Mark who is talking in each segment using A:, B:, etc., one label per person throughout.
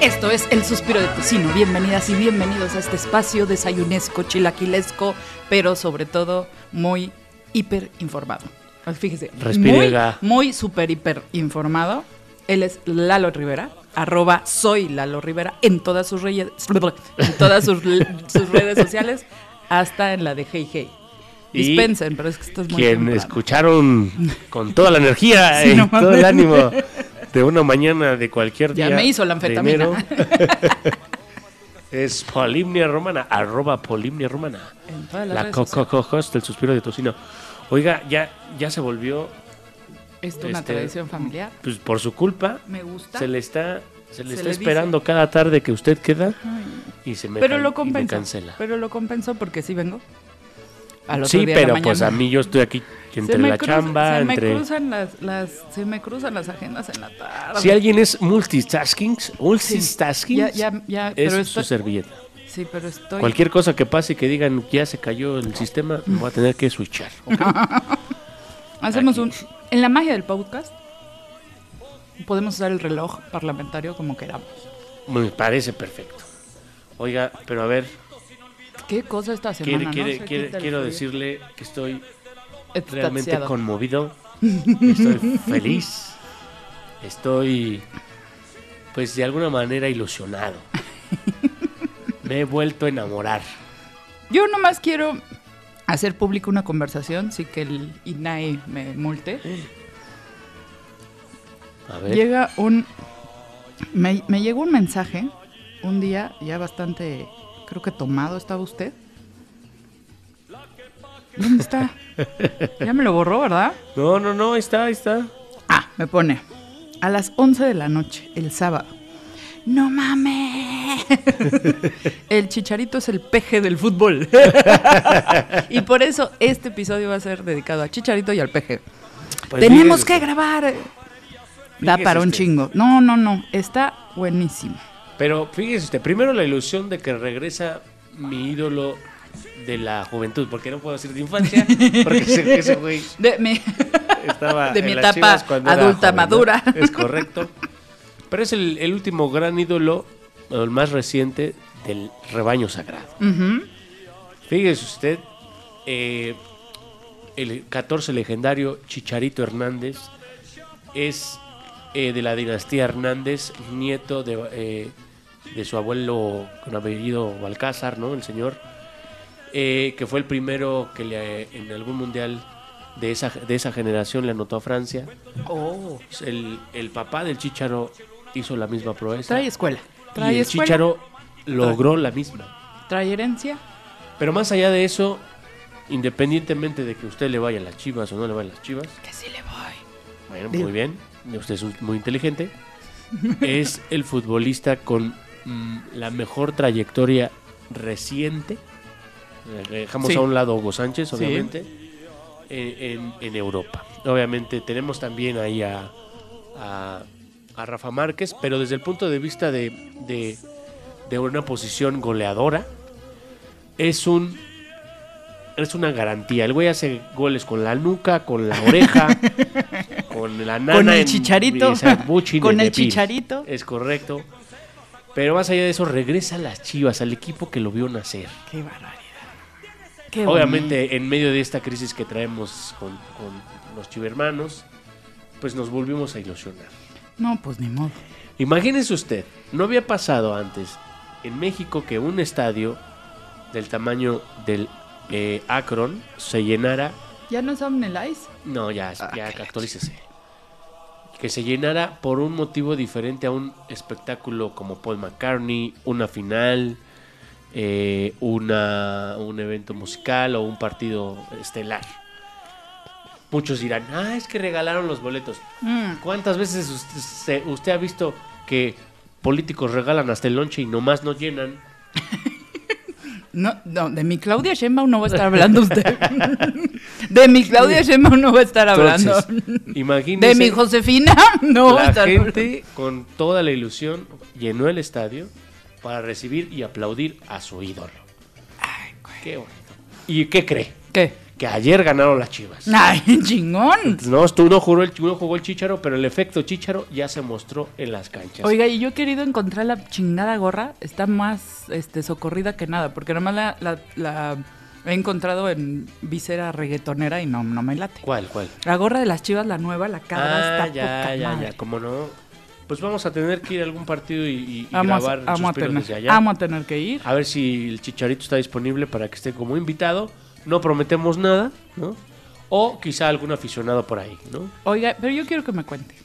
A: Esto es El Suspiro de Tocino. Bienvenidas y bienvenidos a este espacio desayunesco, chilaquilesco, pero sobre todo muy hiper informado. Fíjese, muy, muy super hiper informado. Él es Lalo Rivera, arroba soy Lalo Rivera en todas sus, redes, en todas sus, redes sociales, hasta en la de Hey Hey. Dispensen, pero es que esto es muy
B: Quien escucharon con toda la energía y todo el ánimo de una mañana de cualquier día.
A: Ya me hizo la anfetamina.
B: es Polimnia Romana, arroba Polimnia Romana. la host del suspiro de tocino. Oiga, ya, ya se volvió.
A: ¿Esto una este, tradición familiar?
B: Pues por su culpa.
A: Me gusta.
B: Se le está, se le está esperando cada tarde que usted queda y se me,
A: pero lo cancela. Pero lo compensó porque sí vengo
B: sí, pero pues a mí yo estoy aquí entre la chamba,
A: se
B: entre...
A: Me cruzan las, se me cruzan las agendas en la tarde.
B: Si alguien es multitasking, multitasking, es su servilleta.
A: Sí, pero estoy...
B: Cualquier cosa que pase y que digan ya se cayó el sistema, me voy a tener que switchar.
A: Hacemos un... En la magia del podcast podemos usar el reloj parlamentario como queramos.
B: Me parece perfecto. Oiga, pero a ver,
A: ¿Qué cosa esta semana?
B: quiero decirle que estoy realmente conmovido. Estoy feliz. Estoy, pues de alguna manera ilusionado. Me he vuelto a enamorar.
A: Yo nomás quiero hacer público una conversación, sí que el INAE me multe. A ver. Llega un. Me, me llegó un mensaje un día ya bastante Creo que tomado estaba usted. ¿Dónde está? Ya me lo borró, ¿verdad?
B: No, no, no, ahí está, ahí está.
A: Ah, me pone. A las 11 de la noche, el sábado. ¡No mames! el chicharito es el peje del fútbol. y por eso este episodio va a ser dedicado a Chicharito y al peje. Pues Tenemos que grabar. Da para un chingo. No, no, no. Está buenísimo.
B: Pero fíjese usted, primero la ilusión de que regresa mi ídolo de la juventud, porque no puedo decir de infancia, porque ese, güey
A: de mi, estaba de mi etapa adulta madura.
B: Es correcto. Pero es el, último gran ídolo, el más reciente del rebaño sagrado. Fíjese usted, eh, el 14 legendario Chicharito Hernández es eh, de la dinastía Hernández, nieto de eh, de su abuelo con apellido Balcázar, ¿no? El señor, eh, que fue el primero que le, en algún mundial de esa, de esa generación le anotó a Francia.
A: Oh.
B: El, el papá del Chicharo hizo la misma proeza.
A: Trae escuela.
B: y el Chicharo logró la misma.
A: Trae herencia.
B: Pero más allá de eso, independientemente de que usted le vaya a las chivas o no le vaya a las chivas.
A: Que sí le voy.
B: Bueno, muy bien. Usted es muy inteligente. es el futbolista con Mm, la mejor trayectoria reciente, eh, dejamos a un lado Hugo Sánchez, obviamente, en, Europa. Obviamente tenemos también ahí a, a, Rafa Márquez, pero desde el punto de vista de, de, una posición goleadora, es un es una garantía. El güey hace goles con la nuca, con la oreja, con la nana.
A: Con el chicharito. con el chicharito.
B: Es correcto. Pero más allá de eso, regresa a las Chivas, al equipo que lo vio nacer.
A: Qué
B: Obviamente, en medio de esta crisis que traemos con, los chivermanos, pues nos volvimos a ilusionar.
A: No, pues ni modo.
B: Imagínese usted, no había pasado antes en México que un estadio del tamaño del eh, Akron se llenara.
A: ¿Ya no es el Ice?
B: No, ya, ah, ya actualícese que se llenara por un motivo diferente a un espectáculo como Paul McCartney, una final, eh, una, un evento musical o un partido estelar. Muchos dirán, ah, es que regalaron los boletos. Mm. ¿Cuántas veces usted, usted, ha visto que políticos regalan hasta el lonche y nomás no llenan?
A: No, no, de mi Claudia Sheinbaum no va a estar hablando usted. De mi Claudia Sheinbaum no va a estar hablando.
B: imagínese.
A: De mi Josefina no
B: va
A: a estar
B: gente con toda la ilusión llenó el estadio para recibir y aplaudir a su ídolo. Ay, Qué bonito. ¿Y qué cree?
A: ¿Qué?
B: que ayer ganaron las Chivas.
A: ¡Ay, chingón!
B: No, tú no jugó el, no jugó el Chicharo, pero el efecto Chicharo ya se mostró en las canchas.
A: Oiga, y yo he querido encontrar la chingada gorra. Está más este, socorrida que nada, porque nomás la, la, la he encontrado en visera reggaetonera y no, no me late.
B: ¿Cuál, cuál?
A: La gorra de las Chivas, la nueva, la cabra
B: ah,
A: está
B: ya, ya, ya, como no. Pues vamos a tener que ir a algún partido y, grabar
A: a, vamos a tener, desde allá. Vamos a tener que ir.
B: A ver si el Chicharito está disponible para que esté como invitado. No prometemos nada, ¿no? O quizá algún aficionado por ahí, ¿no?
A: Oiga, pero yo quiero que me cuente.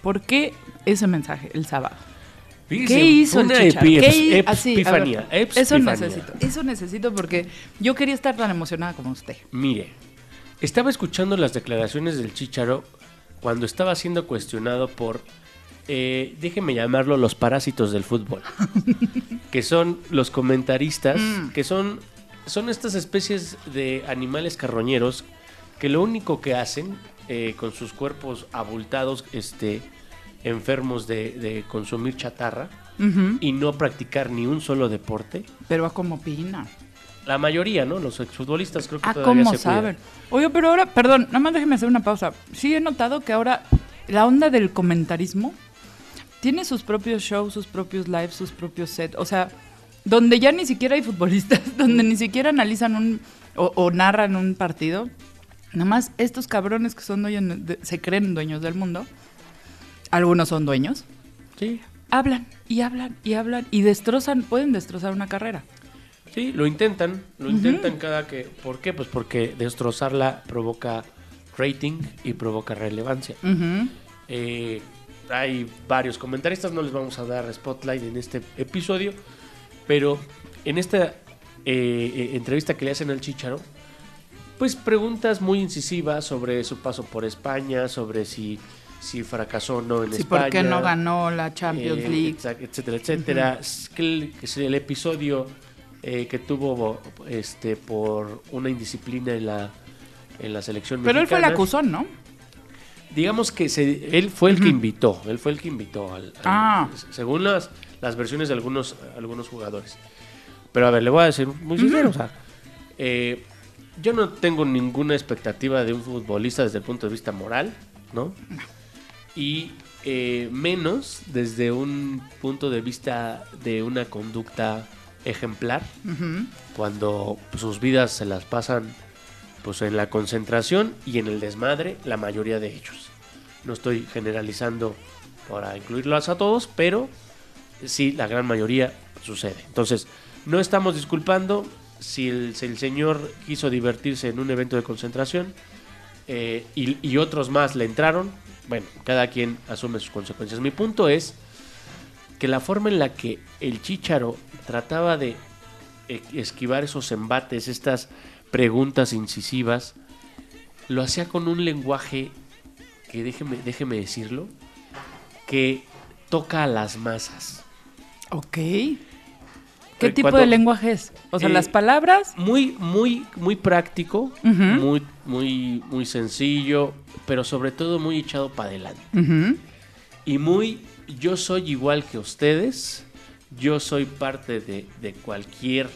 A: ¿Por qué ese mensaje el sábado? ¿Qué hizo el ¿Qué epifanía, eso necesito, eso necesito porque yo quería estar tan emocionada como usted.
B: Mire, estaba escuchando las declaraciones del Chicharo cuando estaba siendo cuestionado por, eh, déjeme llamarlo, los parásitos del fútbol, que son los comentaristas, mm. que son, son estas especies de animales carroñeros que lo único que hacen eh, con sus cuerpos abultados, este, enfermos de, consumir chatarra y no practicar ni un solo deporte.
A: Pero a como opina.
B: La mayoría, ¿no? Los exfutbolistas creo que
A: ah, todavía ¿cómo saben? Oye, pero ahora, perdón, nada más déjeme hacer una pausa. Sí he notado que ahora la onda del comentarismo tiene sus propios shows, sus propios lives, sus propios sets. O sea, donde ya ni siquiera hay futbolistas, donde ni siquiera analizan un o, narran un partido. Nada más estos cabrones que son dueños, se creen dueños del mundo algunos son dueños.
B: Sí.
A: Hablan y hablan y hablan y destrozan, pueden destrozar una carrera.
B: Sí, lo intentan, lo intentan cada que... ¿Por qué? Pues porque destrozarla provoca rating y provoca relevancia. Eh, hay varios comentaristas, no les vamos a dar spotlight en este episodio, pero en esta eh, eh, entrevista que le hacen al Chicharo, pues preguntas muy incisivas sobre su paso por España, sobre si si fracasó o no en sí, España.
A: ¿Por qué no ganó la Champions eh, League?
B: Etcétera, etcétera. que el, episodio eh, que tuvo este por una indisciplina en la, en la selección
A: Pero él fue el acusón, ¿no?
B: Digamos que se, él fue el que invitó, él fue el que invitó, al, ah. según las, las versiones de algunos, algunos jugadores. Pero a ver, le voy a decir muy sincero, o sea, eh, yo no tengo ninguna expectativa de un futbolista desde el punto de vista moral, ¿no? y eh, menos desde un punto de vista de una conducta ejemplar, cuando sus vidas se las pasan pues en la concentración y en el desmadre, la mayoría de ellos. No estoy generalizando para incluirlos a todos, pero sí, la gran mayoría sucede. Entonces, no estamos disculpando si el, señor quiso divertirse en un evento de concentración eh, y otros más le entraron, bueno, cada quien asume sus consecuencias. Mi punto es que la forma en la que el Chicharo trataba de e-, esquivar esos embates, estas preguntas incisivas, lo hacía con un lenguaje que déjeme, déjeme decirlo, que toca a las masas.
A: Ok. ¿Qué tipo de lenguaje es? O sea, las eh, palabras.
B: Muy, muy, muy práctico, muy, muy, muy sencillo, pero sobre todo muy echado para adelante. Y muy, yo soy igual que ustedes, yo soy parte de, cualquier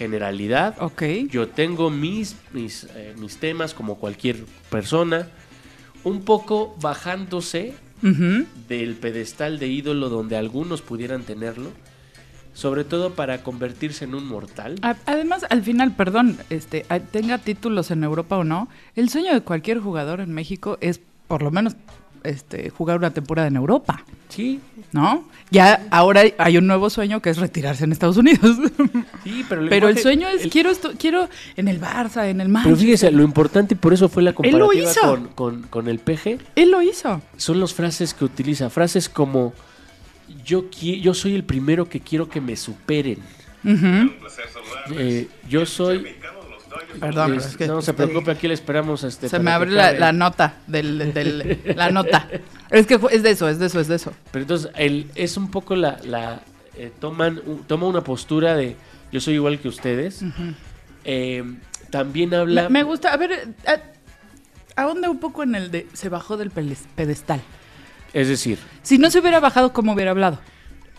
B: generalidad.
A: Ok.
B: Yo tengo mis, mis, eh, mis temas como cualquier persona, un poco bajándose del pedestal de ídolo donde algunos pudieran tenerlo sobre todo para convertirse en un mortal.
A: Además, al final, perdón, este, tenga títulos en Europa o no, el sueño de cualquier jugador en México es por lo menos este, jugar una temporada en Europa.
B: Sí.
A: ¿No? Ya ahora hay un nuevo sueño que es retirarse en Estados Unidos.
B: Sí, pero el,
A: pero el sueño es quiero esto, quiero en el Barça, en el Manchester.
B: Pero fíjese, lo importante y por eso fue la comparativa con, con, con el PG.
A: Él lo hizo.
B: Son las frases que utiliza, frases como yo, yo soy el primero que quiero que me superen. Eh, yo soy...
A: Perdón, es que
B: no se preocupe, aquí le esperamos. Este,
A: se me abre la, nota, del, la nota. Es que es de eso, es de eso, es de eso.
B: Pero entonces, él, es un poco la... la eh, toman, toma una postura de yo soy igual que ustedes. Eh, también habla...
A: Me, gusta, a ver, a, dónde un poco en el de se bajó del pedestal.
B: Es decir,
A: si no se hubiera bajado, ¿cómo hubiera hablado?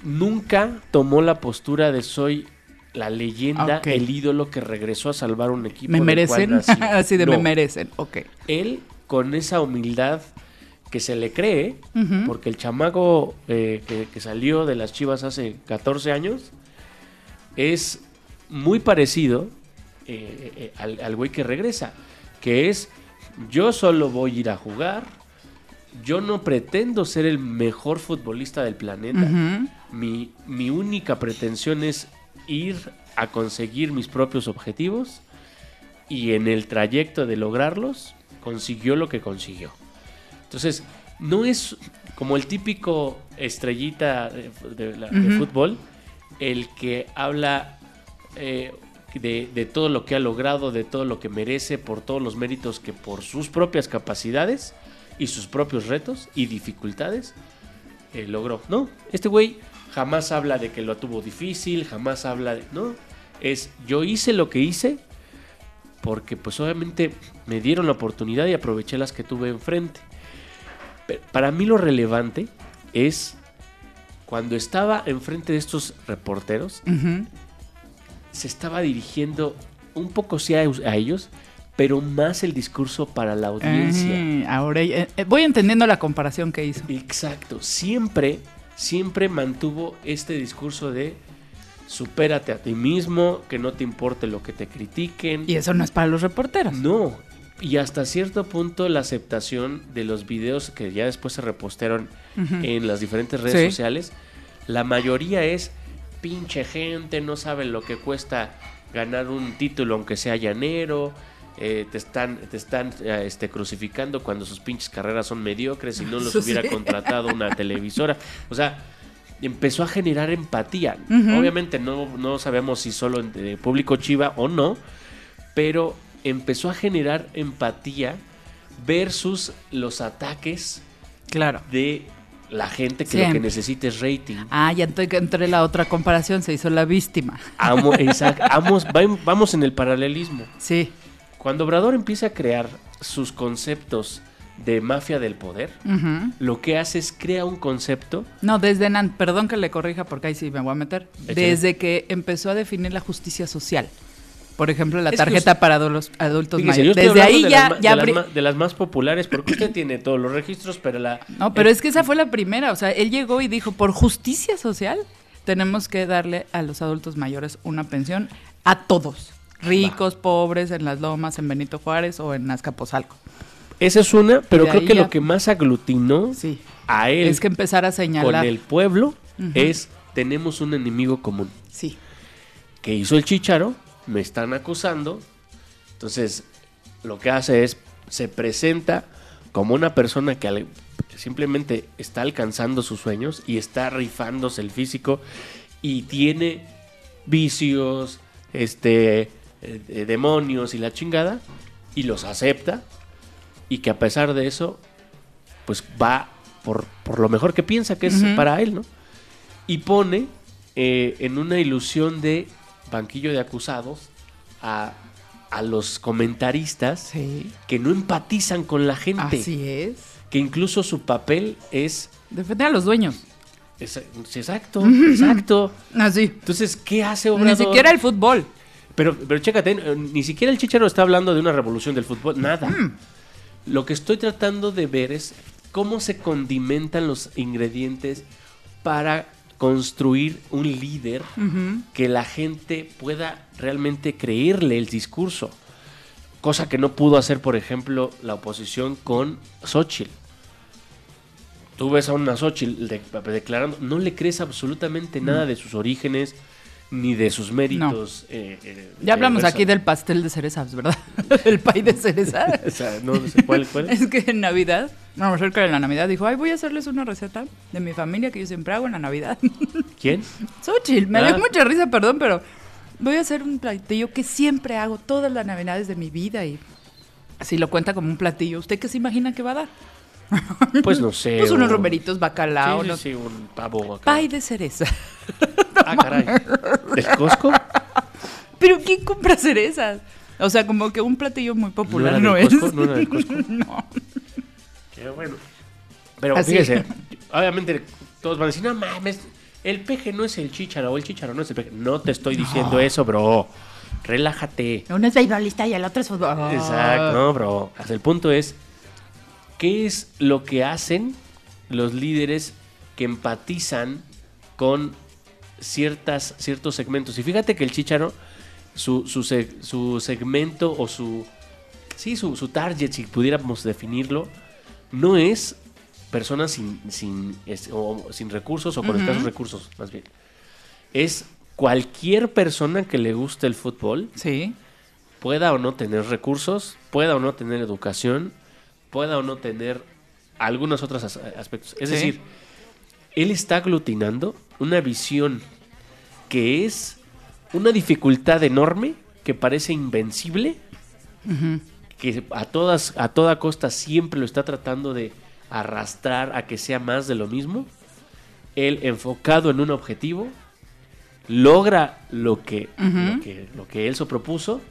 B: Nunca tomó la postura de soy la leyenda, el ídolo que regresó a salvar un equipo.
A: Me merecen, así de me merecen, ok.
B: Él, con esa humildad que se le cree, porque el chamaco eh, que, salió de las Chivas hace 14 años es muy parecido eh, eh, al, al güey que regresa, que es yo solo voy a ir a jugar, yo no pretendo ser el mejor futbolista del planeta, mi, mi única pretensión es ir a conseguir mis propios objetivos y en el trayecto de lograrlos consiguió lo que consiguió. Entonces, no es como el típico estrellita de, fútbol el que habla eh, de, de, todo lo que ha logrado, de todo lo que merece, por todos los méritos que por sus propias capacidades y sus propios retos y dificultades eh, logró. No, este güey jamás habla de que lo tuvo difícil, jamás habla de... No, es yo hice lo que hice porque pues obviamente me dieron la oportunidad y aproveché las que tuve enfrente. para mí lo relevante es cuando estaba enfrente de estos reporteros, se estaba dirigiendo un poco sí a, ellos, pero más el discurso para la audiencia.
A: ahora eh, eh, voy entendiendo la comparación que hizo.
B: Exacto, siempre siempre mantuvo este discurso de supérate a ti mismo, que no te importe lo que te critiquen.
A: Y eso no es para los reporteros.
B: No. Y hasta cierto punto la aceptación de los videos que ya después se repostearon en las diferentes redes sociales, la mayoría es pinche gente, no saben lo que cuesta ganar un título aunque sea llanero, eh, te están, te están eh, este, crucificando cuando sus pinches carreras son mediocres y no los hubiera contratado una televisora. O sea, empezó a generar empatía. Obviamente no, no sabemos si solo en público chiva o no, pero empezó a generar empatía versus los ataques
A: claro.
B: de la gente que lo que necesita es rating.
A: Ah, ya entre la otra comparación, se hizo la víctima.
B: vamos, vamos en el paralelismo.
A: Sí.
B: Cuando Obrador empieza a crear sus conceptos de mafia del poder, lo que hace es crea un concepto.
A: No, desde, perdón que le corrija porque ahí sí me voy a meter, desde que empezó a definir la justicia social. Por ejemplo, la tarjeta para los adultos mayores. Desde ahí ya...
B: De,
A: ya
B: las, de, las, más populares, porque usted tiene todos los registros, pero la...
A: No, pero es que esa fue la primera. O sea, él llegó y dijo, por justicia social, tenemos que darle a los adultos mayores una pensión a todos ricos, pobres, en las lomas, en Benito Juárez o en Azcapotzalco.
B: Esa es una, pero creo que lo que más aglutinó a él
A: es que empezar a señalar
B: con el pueblo es tenemos un enemigo común.
A: Sí.
B: Que hizo el chicharo, me están acusando. Entonces, lo que hace es se presenta como una persona que simplemente está alcanzando sus sueños y está rifándose el físico y tiene vicios, este eh, demonios y la chingada, y los acepta, y que a pesar de eso, pues va por, por lo mejor que piensa que es para él, ¿no? Y pone eh, en una ilusión de banquillo de acusados a, a los comentaristas que no empatizan con la gente.
A: Así es.
B: Que incluso su papel es...
A: Defender a los dueños.
B: exacto, exacto.
A: Así.
B: Entonces, ¿qué hace Obrador?
A: Ni siquiera el fútbol.
B: Pero, pero chécate, eh, ni siquiera el Chicharo está hablando de una revolución del fútbol, nada. Mm. Lo que estoy tratando de ver es cómo se condimentan los ingredientes para construir un líder que la gente pueda realmente creerle el discurso. Cosa que no pudo hacer, por ejemplo, la oposición con Xochitl. Tú ves a una Xochitl declarando, no le crees absolutamente nada mm. de sus orígenes, ni de sus méritos. Eh,
A: eh, ya hablamos aquí del pastel de cerezas, ¿verdad? el pay de cereza.
B: o sea, no, sé cuál, cuál.
A: es que en Navidad, no, cerca de la Navidad, dijo, ay, voy a hacerles una receta de mi familia que yo siempre hago en la Navidad.
B: ¿Quién?
A: Xochitl, me da ah. mucha risa, perdón, pero voy a hacer un platillo que siempre hago todas las Navidades de mi vida y así lo cuenta como un platillo. ¿Usted qué se imagina que va a dar?
B: Pues no sé.
A: Pues unos romeritos, bacalao.
B: Sí, sí, un pavo.
A: Pay de cereza.
B: ah, caray. ¿Del Costco?
A: ¿Pero quién compra cerezas? O sea, como que un platillo muy popular no, es.
B: no era del Costco. no. Qué bueno. Pero fíjese, obviamente todos van a decir, no mames, el peje no es el chicharo o el chicharo no es el peje. No te estoy diciendo eso, bro. Relájate.
A: Uno es beisbolista y el otro es fútbol.
B: Exacto, no, bro. Hasta el punto es, ¿qué es lo que hacen los líderes que empatizan con ciertas, ciertos segmentos? Y fíjate que el chicharo, su, su, su segmento o su... Sí, su, su target, si pudiéramos definirlo, no es personas sin, sin, sin recursos o con escasos recursos, más bien. Es cualquier persona que le guste el fútbol,
A: sí.
B: pueda o no tener recursos, pueda o no tener educación, pueda o no tener algunos otros aspectos. Es decir, él está aglutinando una visión que es una dificultad enorme, que parece invencible, que a, todas, a toda costa siempre lo está tratando de arrastrar a que sea más de lo mismo. Él enfocado en un objetivo, logra lo que, lo que, él se propuso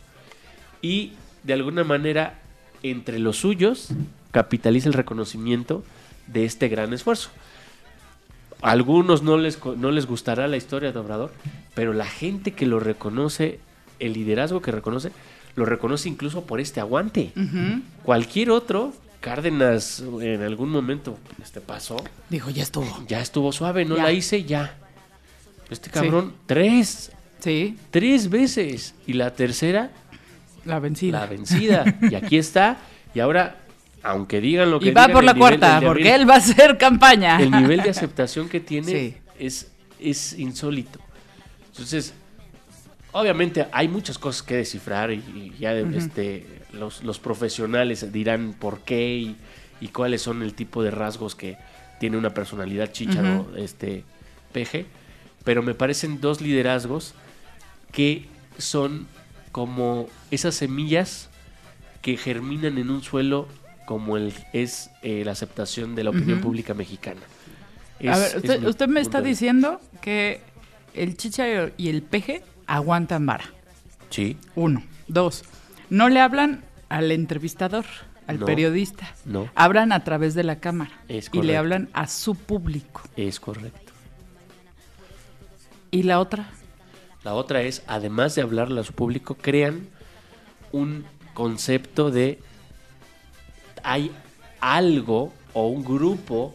B: y de alguna manera entre los suyos capitaliza el reconocimiento de este gran esfuerzo. A algunos no les, no les gustará la historia de Obrador, pero la gente que lo reconoce, el liderazgo que reconoce, lo reconoce incluso por este aguante. Cualquier otro, Cárdenas en algún momento este pasó.
A: Dijo, ya estuvo.
B: Ya estuvo suave, no la hice, ya. Este cabrón, tres.
A: Sí.
B: Tres veces. Y la tercera.
A: La vencida.
B: La vencida. y aquí está. Y ahora, aunque digan lo que
A: y va por la cuarta, porque él va a hacer campaña.
B: El nivel de aceptación que tiene es, es insólito. Entonces, obviamente hay muchas cosas que descifrar y, ya este, los, profesionales dirán por qué y, cuáles son el tipo de rasgos que tiene una personalidad chicharo, este peje, pero me parecen dos liderazgos que son como esas semillas que germinan en un suelo como el, es eh, la aceptación de la opinión pública mexicana.
A: A ver, usted, me está diciendo que el chicharo y el peje aguantan vara.
B: Sí.
A: Uno. Dos. No le hablan al entrevistador, al periodista.
B: No.
A: Hablan a través de la cámara.
B: Es
A: y le hablan a su público.
B: Es correcto.
A: ¿Y la otra?
B: La otra es, además de hablarle a su público, crean un concepto de hay algo o un grupo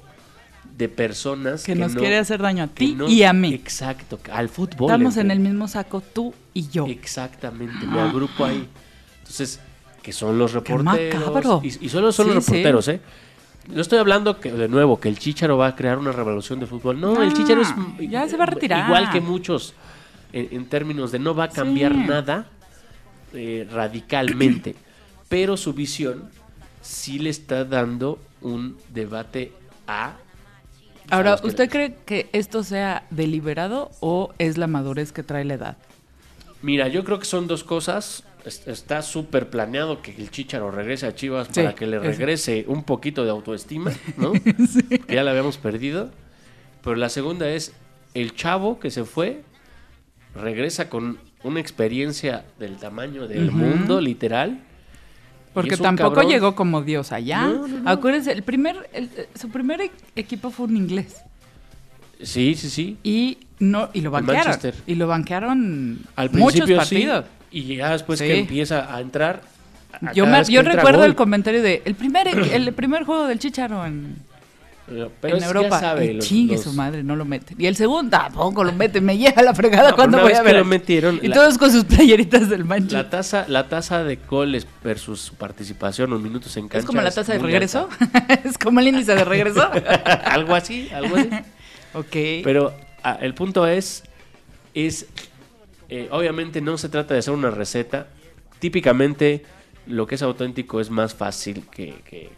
B: de personas
A: que, nos quiere hacer daño a ti y a mí.
B: Exacto, al fútbol.
A: Estamos en el mismo saco tú y yo.
B: Exactamente, me agrupo ahí. Entonces, que son los reporteros. Y, y, solo son los reporteros, ¿eh? No estoy hablando que, de nuevo que el Chicharo va a crear una revolución de fútbol. No, el Chicharo es.
A: Ya se va a retirar.
B: Igual que muchos, en, términos de no va a cambiar nada eh, radicalmente. pero su visión sí le está dando un debate a
A: Ahora, ¿usted cree que esto sea deliberado o es la madurez que trae la edad?
B: Mira, yo creo que son dos cosas. Está súper planeado que el Chicharo regrese a Chivas para que le regrese un poquito de autoestima, ¿no? Que ya la habíamos perdido. Pero la segunda es, el chavo que se fue regresa con una experiencia del tamaño del mundo, literal
A: porque tampoco llegó como Dios allá. Acuérdense, el primer, su primer e-, equipo fue un inglés.
B: Sí, sí, sí.
A: Y no y lo banquearon. Y lo banquearon Al muchos partidos.
B: y ya después que empieza a entrar.
A: yo yo recuerdo el comentario de el primer el primer juego del Chicharo en en Europa. y chingue su madre, no lo meten. Y el segundo tampoco lo meten, me llega la fregada cuando voy a ver.
B: lo metieron,
A: y todos con sus playeritas del mancho.
B: La tasa, la tasa de goles versus su participación o minutos en cancha.
A: ¿Es como la tasa de regreso? ¿Es como el índice de regreso?
B: algo así, algo así.
A: ok.
B: Pero ah, el punto es, es eh, obviamente no se trata de hacer una receta. Típicamente lo que es auténtico es más fácil que, que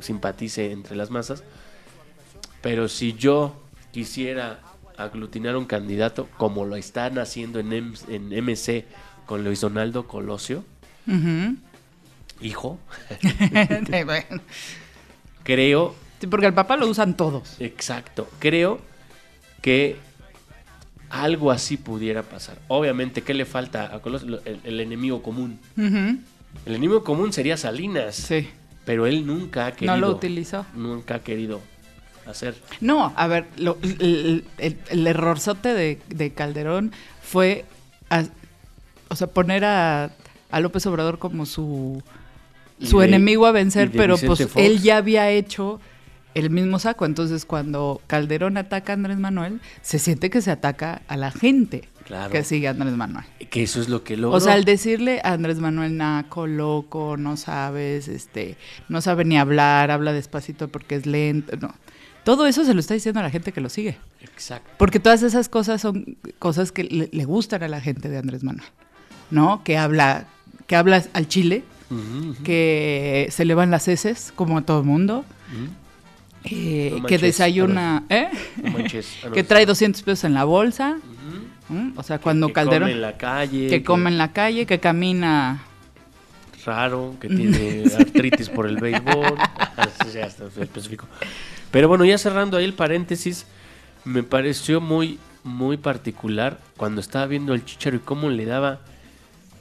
B: simpatice entre las masas. Pero si yo quisiera aglutinar un candidato como lo están haciendo en, en MC con Luis Donaldo Colosio, hijo, creo...
A: porque el papá lo usan todos.
B: Exacto, creo que algo así pudiera pasar. Obviamente, ¿qué le falta a Colosio? El, enemigo común. El enemigo común sería Salinas.
A: Sí
B: pero él nunca ha querido.
A: No lo utilizó.
B: Nunca ha querido hacer.
A: No, a ver, el, el, errorzote de, Calderón fue, o sea, poner a, López Obrador como su, su enemigo a vencer, pero pues él ya había hecho el mismo saco. Entonces, cuando Calderón ataca a Andrés Manuel, se siente que se ataca a la gente que sigue a Andrés Manuel.
B: Que eso es lo que logró.
A: O sea, al decirle a Andrés Manuel, naco, loco, no sabes, este, no sabe ni hablar, habla despacito porque es lento, no. Todo eso se lo está diciendo a la gente que lo sigue.
B: Exacto.
A: Porque todas esas cosas son cosas que le, gustan a la gente de Andrés Manuel, ¿no? Que habla, que habla al chile, que se le van las heces, como a todo el mundo. Eh, que desayuna, ¿eh? que trae 200 pesos en la bolsa. O sea, cuando
B: que,
A: Calderón...
B: come en la calle.
A: Que, come en la calle, que camina...
B: Raro, que tiene artritis por el béisbol. ya está específico. Pero bueno, ya cerrando ahí el paréntesis, me pareció muy, muy particular cuando estaba viendo el Chicharo y cómo le daba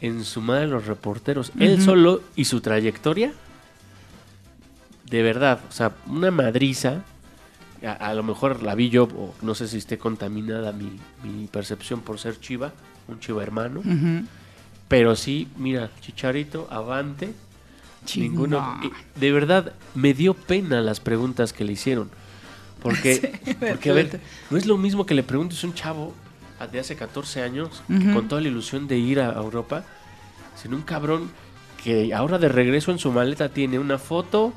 B: en su madre los reporteros. Él solo y su trayectoria de verdad, o sea, una madriza, a, lo mejor la vi yo, o no sé si esté contaminada mi, percepción por ser chiva, un chiva hermano, pero sí, mira, Chicharito, avante, ninguno, de verdad, me dio pena las preguntas que le hicieron, porque, porque a ver, no es lo mismo que le preguntes a un chavo de hace 14 años, con toda la ilusión de ir a Europa, sino un cabrón que ahora de regreso en su maleta tiene una foto,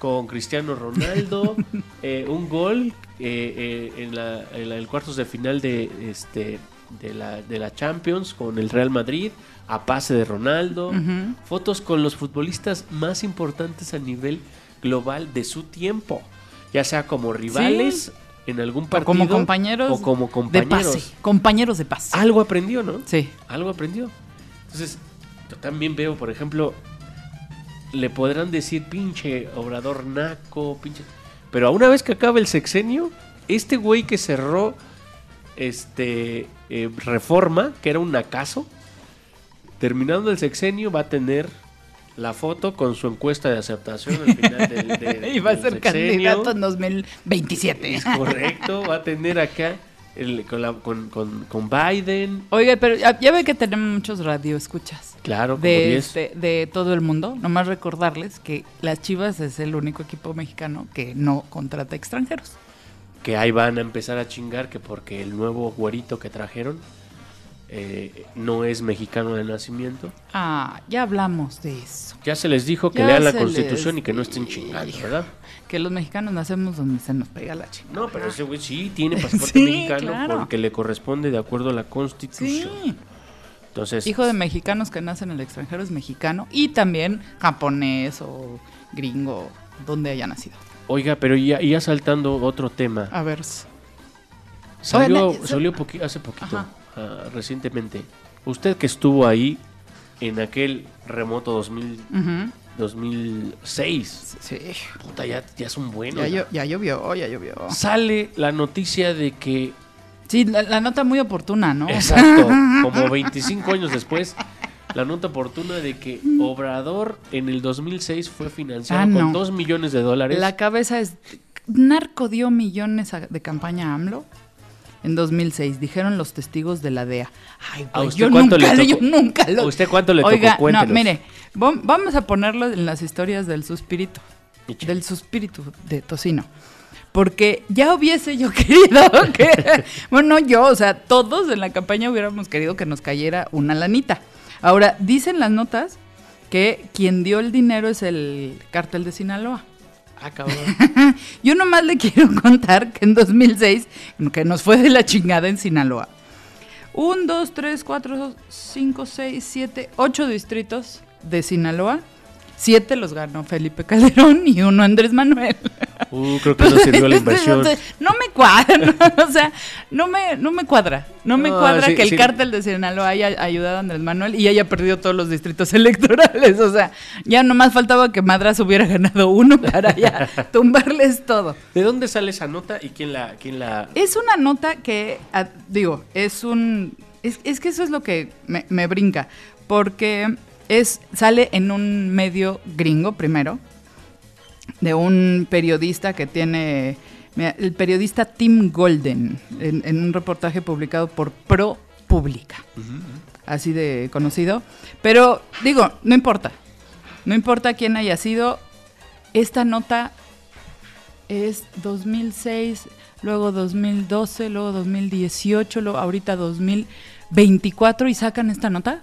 B: con Cristiano Ronaldo, eh, un gol eh, eh, en, la, el cuartos de final de, este, de, la, de la Champions con el Real Madrid, a pase de Ronaldo, fotos con los futbolistas más importantes a nivel global de su tiempo, ya sea como rivales. En algún partido.
A: como compañeros.
B: O como compañeros.
A: De Compañeros de paz.
B: Algo aprendió, ¿no?
A: Sí.
B: Algo aprendió. Entonces, yo también veo, por ejemplo, le podrán decir pinche obrador naco, pinche. Pero a una vez que acabe el sexenio, este güey que cerró este eh, reforma, que era un acaso, terminando el sexenio va a tener la foto con su encuesta de aceptación al final del,
A: y va a ser candidato en 2027.
B: Es correcto, va a tener acá con, con, con, Biden.
A: Oiga, pero ya, ve que tenemos muchos radioescuchas.
B: Claro,
A: de, este, de todo el mundo. Nomás recordarles que las Chivas es el único equipo mexicano que no contrata extranjeros.
B: Que ahí van a empezar a chingar que porque el nuevo güerito que trajeron eh, no es mexicano de nacimiento.
A: Ah, ya hablamos de eso.
B: Ya se les dijo que lean la constitución y que no estén chingando, ¿verdad?
A: Que los mexicanos nacemos donde se nos pega la chingada.
B: No, pero ese güey sí tiene pasaporte mexicano porque le corresponde de acuerdo a la constitución. Sí. Entonces,
A: Hijo de mexicanos que nacen en el extranjero es mexicano y también japonés o gringo, donde haya nacido.
B: Oiga, pero ya, ya saltando otro tema.
A: A ver.
B: Salió, salió hace poquito. Ah, recientemente. Usted que estuvo ahí en aquel remoto 2000, 2006.
A: Sí.
B: Puta, ya, ya es un bueno.
A: Ya, ya. llovió, ya llovió.
B: Sale la noticia de que...
A: Sí, la, nota muy oportuna, ¿no?
B: Exacto. Como 25 años después, la nota oportuna de que Obrador en el 2006 fue financiado ah, con 2 millones de dólares.
A: La cabeza es... Narco dio millones de campaña a AMLO en 2006, dijeron los testigos de la DEA. Ay, yo, nunca, yo nunca lo...
B: ¿A usted cuánto le Oiga, tocó?
A: no, mire, vamos a ponerlo en las historias del suspirito, del suspirito de Tocino. Porque ya hubiese yo querido que, bueno, yo, o sea, todos en la campaña hubiéramos querido que nos cayera una lanita. Ahora, dicen las notas que quien dio el dinero es el cártel de Sinaloa.
B: Ah, cabrón.
A: Yo nomás le quiero contar que en 2006, que nos fue de la chingada en Sinaloa, un, dos, tres, cuatro, cinco, seis, siete, ocho distritos de Sinaloa Siete los ganó Felipe Calderón y uno Andrés Manuel.
B: Uh, creo que no sirvió la inversión.
A: No me cuadra, o sea, no me, no me cuadra. No me cuadra que el cártel de Sinaloa haya ayudado a Andrés Manuel y haya perdido todos los distritos electorales. O sea, ya nomás faltaba que Madras hubiera ganado uno para ya tumbarles todo.
B: ¿De dónde sale esa nota y quién la, quién la...
A: Es una nota que, ah, digo, es un... Es, es, que eso es lo que me, me brinca. Porque es, sale en un medio gringo primero, de un periodista que tiene el periodista Tim Golden, en, un reportaje publicado por Pro Pública, así de conocido. Pero digo, no importa, no importa quién haya sido, esta nota es 2006, luego 2012, luego 2018, luego ahorita 2024 y sacan esta nota.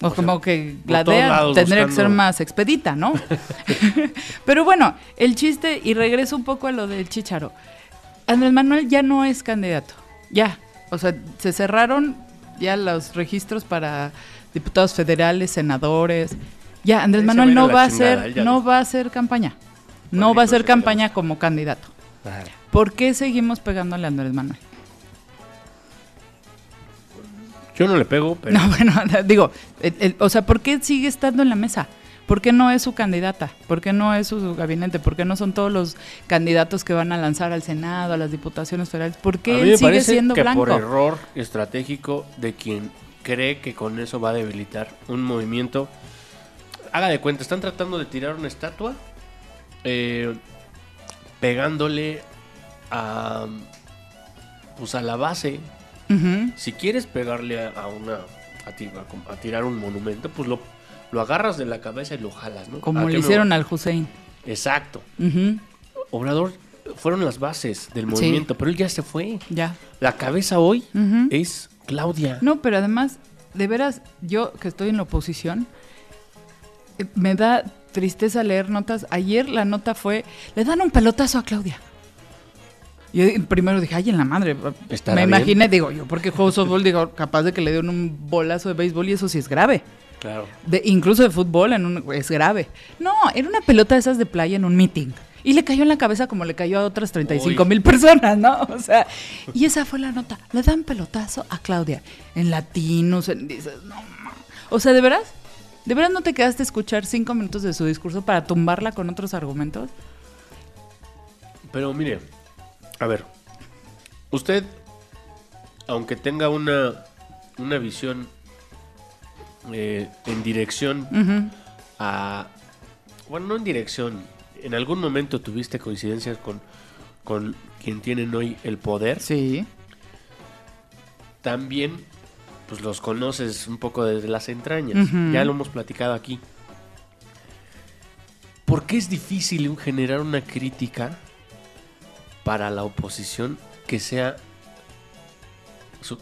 A: O, como que la DEA tendría que ser más expedita, ¿no? Pero bueno, el chiste, y regreso un poco a lo del Chicharo. Andrés Manuel ya no es candidato. Ya. O sea, se cerraron ya los registros para diputados federales, senadores. Ya, Andrés Manuel no va a hacer, no va a hacer campaña. No va a hacer campaña como candidato. ¿Por qué seguimos pegándole a Andrés Manuel?
B: Yo no le pego, pero...
A: No, bueno, digo, o sea, ¿por qué sigue estando en la mesa? ¿Por qué no es su candidata? ¿Por qué no es su gabinete? ¿Por qué no son todos los candidatos que van a lanzar al Senado, a las diputaciones federales? ¿Por qué él sigue siendo
B: que
A: por
B: error estratégico de quien cree que con eso va a debilitar un movimiento. Haga de cuenta, están tratando de tirar una estatua eh, pegándole a, pues a la base si quieres pegarle a, una a, tirar un monumento, pues lo, lo agarras de la cabeza y lo jalas, ¿no?
A: Como le hicieron al Hussein.
B: Exacto. Obrador fueron las bases del movimiento, pero él ya se fue.
A: Ya.
B: La cabeza hoy es Claudia.
A: No, pero además, de veras, yo que estoy en la oposición, eh, me da tristeza leer notas. Ayer la nota fue, le dan un pelotazo a Claudia. Yo primero dije, ay, en la madre. Me imaginé, digo, yo porque juego softball, digo, capaz de que le den un bolazo de béisbol y eso sí es grave.
B: Claro.
A: De, incluso de fútbol en un, es grave. No, era una pelota de esas de playa en un meeting. Y le cayó en la cabeza como le cayó a otras 35 mil personas, ¿no? O sea, y esa fue la nota. Le dan pelotazo a Claudia. En latinos, en, dices, no, O sea, ¿de veras? ¿De veras no te quedaste a escuchar cinco minutos de su discurso para tumbarla con otros argumentos?
B: Pero mire, a ver, usted, aunque tenga una, una visión eh, en dirección a... Bueno, no en dirección. En algún momento tuviste coincidencias con, con quien tienen hoy el poder.
A: Sí.
B: También, pues los conoces un poco desde las entrañas. Ya lo hemos platicado aquí. ¿Por qué es difícil generar una crítica para la oposición que sea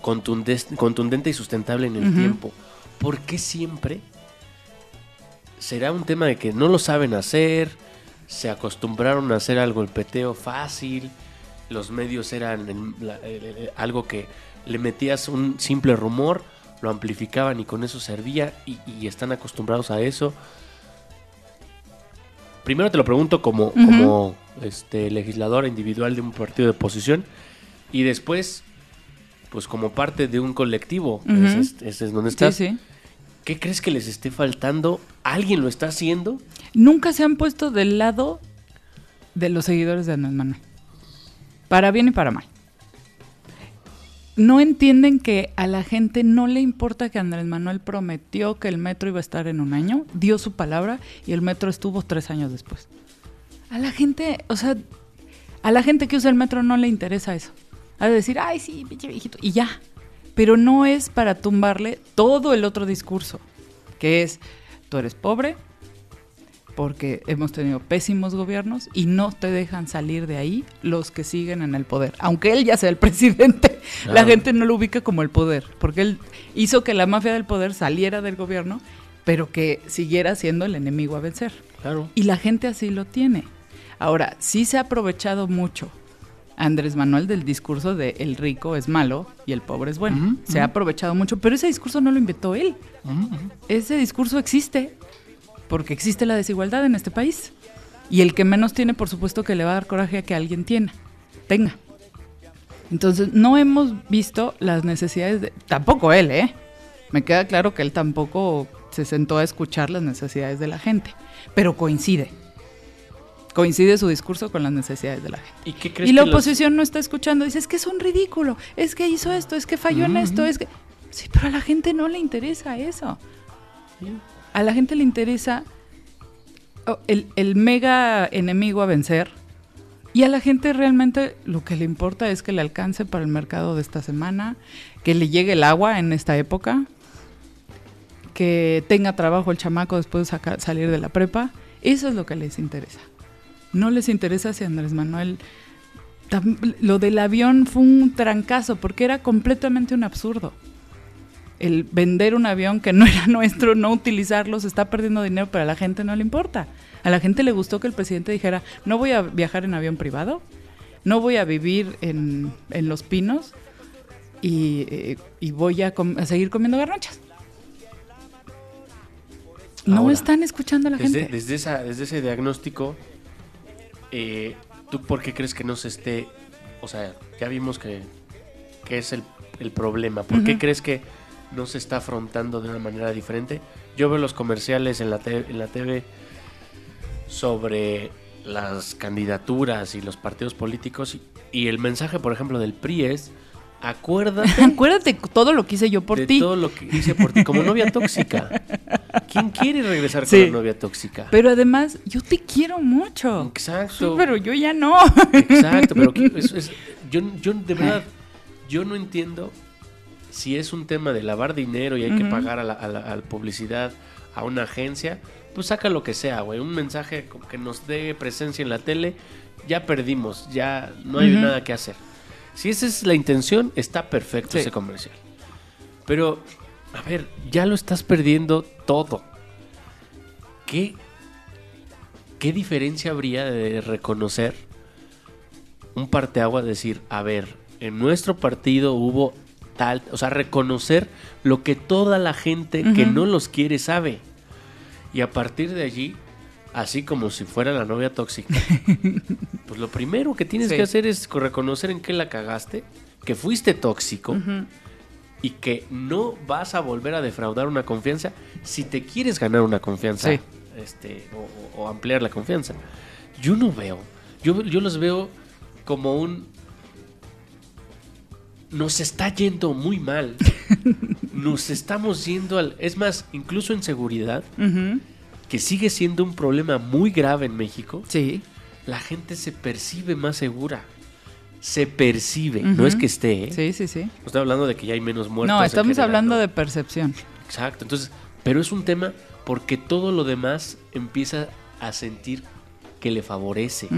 B: contundente y sustentable en el tiempo. ¿Por qué siempre será un tema de que no lo saben hacer? Se acostumbraron a hacer algo el peteo fácil. Los medios eran algo que le metías un simple rumor, lo amplificaban y con eso servía y están acostumbrados a eso primero te lo pregunto como, como este, legislador individual de un partido de oposición y después, pues como parte de un colectivo, ese, es donde estás. ¿Qué crees que les esté faltando? ¿Alguien lo está haciendo?
A: Nunca se han puesto del lado de los seguidores de Andrés Manuel. Para bien y para mal no entienden que a la gente no le importa que Andrés Manuel prometió que el metro iba a estar en un año, dio su palabra y el metro estuvo tres años después. A la gente, o sea, a la gente que usa el metro no le interesa eso. A decir, ay, sí, pinche viejito, y ya. Pero no es para tumbarle todo el otro discurso, que es, tú eres pobre, porque hemos tenido pésimos gobiernos y no te dejan salir de ahí los que siguen en el poder. Aunque él ya sea el presidente, la gente no lo ubica como el poder, porque él hizo que la mafia del poder saliera del gobierno, pero que siguiera siendo el enemigo a vencer.
B: Claro.
A: Y la gente así lo tiene. Ahora, sí se ha aprovechado mucho Andrés Manuel del discurso de el rico es malo y el pobre es bueno. se ha aprovechado mucho, pero ese discurso no lo inventó él. Ese discurso existe porque existe la desigualdad en este país. Y el que menos tiene, por supuesto, que le va a dar coraje a que alguien tiene, tenga. Entonces, no hemos visto las necesidades de... Tampoco él, ¿eh? Me queda claro que él tampoco se sentó a escuchar las necesidades de la gente, pero coincide. Coincide su discurso con las necesidades de la gente.
B: ¿Y, qué crees
A: y la oposición no está escuchando. Dice, es que es un ridículo, es que hizo esto, es que falló en esto, es que... Sí, pero a la gente no le interesa eso a la gente le interesa oh, el, mega enemigo a vencer, Y a la gente realmente lo que le importa es que le alcance para el mercado de esta semana, que le llegue el agua en esta época, que tenga trabajo el chamaco después de salir de la prepa. Eso es lo que les interesa. No les interesa si Andrés Manuel... Lo del avión fue un trancazo porque era completamente un absurdo. El vender un avión que no era nuestro, no utilizarlo, se está perdiendo dinero, pero a la gente no le importa. A la gente le gustó que el presidente dijera, no voy a viajar en avión privado, no voy a vivir en, Los Pinos y, eh, voy a, seguir comiendo garnachas. No están escuchando a la
B: gente.
A: Desde,
B: esa, desde ese diagnóstico, eh, ¿tú por qué crees que no se esté... O sea, ya vimos que, es el, problema. ¿Por qué crees que no se está afrontando de una manera diferente? Yo veo los comerciales en la, en la TV sobre las candidaturas y los partidos políticos y, el mensaje, por ejemplo, del PRI es acuérdate.
A: acuérdate todo lo que hice yo por ti.
B: Todo lo que hice por ti, como novia tóxica. ¿Quién quiere regresar con una novia tóxica?
A: Pero además, yo te quiero mucho.
B: Exacto.
A: pero yo ya no.
B: Exacto, pero yo, yo de verdad, yo no entiendo si es un tema de lavar dinero y hay que pagar a la, a la publicidad a una agencia pues saca lo que sea, güey. Un mensaje que nos dé presencia en la tele, ya perdimos, ya no hay nada que hacer. Si esa es la intención, está perfecto ese comercial. Pero, a ver, ya lo estás perdiendo todo. ¿Qué, qué diferencia habría de reconocer un parteagua, decir, a ver, en nuestro partido hubo tal, o sea, reconocer lo que toda la gente que no los quiere sabe? Y a partir de allí, así como si fuera la novia tóxica, pues lo primero que tienes que hacer es reconocer en qué la cagaste, que fuiste tóxico y que no vas a volver a defraudar una confianza si te quieres ganar una confianza este, o, ampliar la confianza. Yo no veo, yo, yo los veo como un nos está yendo muy mal. Nos estamos yendo al... Es más, incluso en seguridad, que sigue siendo un problema muy grave en México.
A: Sí.
B: La gente se percibe más segura. Se percibe, no es que esté. ¿eh?
A: Sí, sí, sí.
B: No estoy hablando de que ya hay menos muertos.
A: No, estamos hablando de percepción.
B: Exacto. Entonces, pero es un tema porque todo lo demás empieza a sentir que le favorece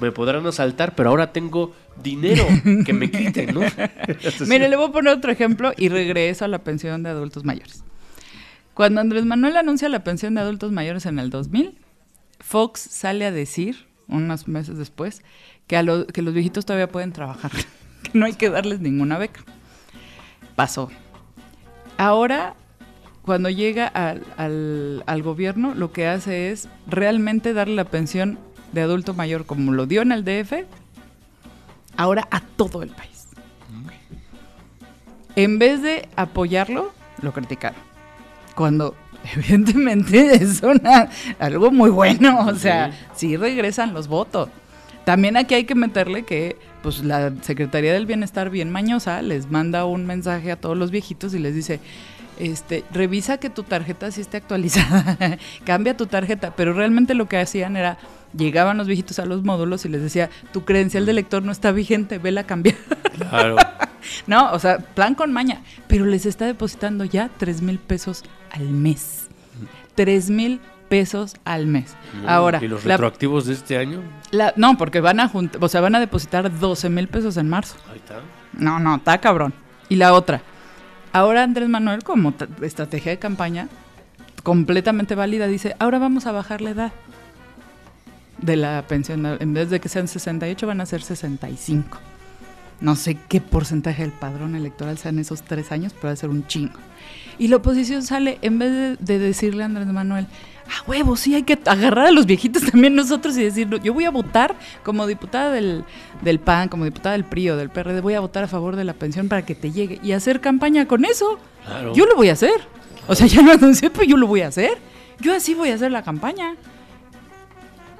B: me podrán asaltar, pero ahora tengo dinero que me quiten, ¿no?
A: Mire, le voy a poner otro ejemplo y regreso a la pensión de adultos mayores. Cuando Andrés Manuel anuncia la pensión de adultos mayores en el 2000, Fox sale a decir, unos meses después, que, a que los viejitos todavía pueden trabajar, que no hay que darles ninguna beca. Pasó. Ahora, cuando llega al, al gobierno, lo que hace es realmente darle la pensión de adulto mayor como lo dio en el DF, ahora a todo el país. En vez de apoyarlo, lo criticaron. Cuando evidentemente es una, algo muy bueno, o sea, sí regresan los votos. También aquí hay que meterle que pues la Secretaría del Bienestar bien mañosa les manda un mensaje a todos los viejitos y les dice, este, revisa que tu tarjeta sí esté actualizada, cambia tu tarjeta, pero realmente lo que hacían era llegaban los viejitos a los módulos y les decía, tu credencial de lector no está vigente, vela a cambiar. Claro. no, o sea, plan con maña, pero les está depositando ya tres mil pesos al mes. Tres mil pesos al mes. Ahora,
B: ¿y los retroactivos de este año?
A: no, porque van a o sea, van a depositar 12 mil pesos en marzo.
B: Ahí está.
A: No, no, está cabrón. Y la otra, ahora Andrés Manuel, como estrategia de campaña completamente válida, dice, ahora vamos a bajar la edad de la pensión. En vez de que sean 68, van a ser 65. No sé qué porcentaje del padrón electoral sean esos tres años, pero va a ser un chingo. Y la oposición sale, en vez de, decirle a Andrés Manuel, ah, huevo, sí, hay que agarrar a los viejitos también nosotros y decir, yo voy a votar como diputada del, del PAN, como diputada del PRI o del PRD, voy a votar a favor de la pensión para que te llegue y hacer campaña con eso. Yo lo voy a hacer. O sea, ya lo anuncié, pero yo lo voy a hacer. Yo así voy a hacer la campaña.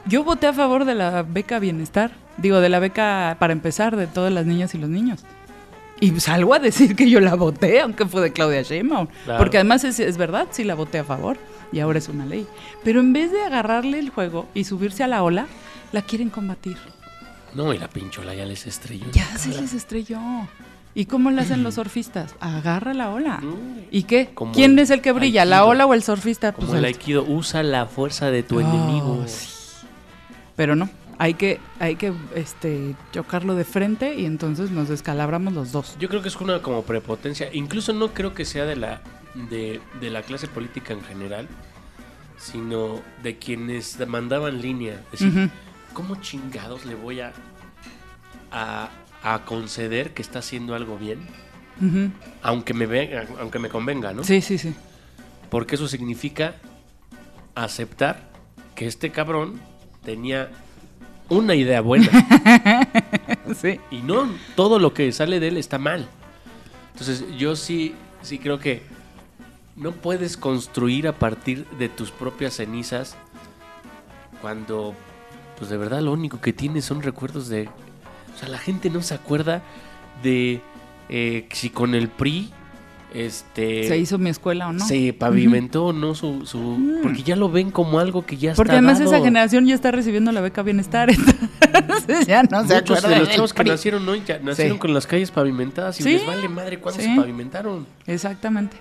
A: Yo voté a favor de la beca bienestar, digo, de la beca para empezar de todas las niñas y los niños. Y salgo a decir que yo la voté, aunque fue de Claudia Sheinbaum. Porque además es, es, verdad, sí la voté a favor y ahora es una ley. Pero en vez de agarrarle el juego y subirse a la ola, la quieren combatir.
B: No, y la pinchola ya les estrelló.
A: Ya se les estrelló. ¿Y cómo le hacen los surfistas? Agarra la ola. ¿Y qué? ¿Quién es el que brilla? ¿La ola o el surfista?
B: Pues como el aikido, usa la fuerza de tu enemigo.
A: Pero no, hay que, hay que este, chocarlo de frente y entonces nos descalabramos los dos.
B: Yo creo que es una como prepotencia. Incluso no creo que sea de la, de, la clase política en general, sino de quienes mandaban línea. Es decir, ¿cómo chingados le voy a, a a conceder que está haciendo algo bien, aunque, me ve, aunque me convenga, ¿no?
A: Sí, sí, sí.
B: Porque eso significa aceptar que este cabrón tenía una idea buena. sí. Y no todo lo que sale de él está mal. Entonces yo sí, sí creo que no puedes construir a partir de tus propias cenizas cuando pues de verdad lo único que tienes son recuerdos de o sea, la gente no se acuerda de eh, si con el PRI este
A: se hizo mi escuela o no
B: se pavimentó o no su, su mm. porque ya lo ven como algo que ya
A: está porque además esa generación ya está recibiendo la beca bienestar entonces ya no se muchos
B: de los chavos que nacieron no ya nacieron con las calles pavimentadas y les vale madre cuándo se pavimentaron.
A: Exactamente.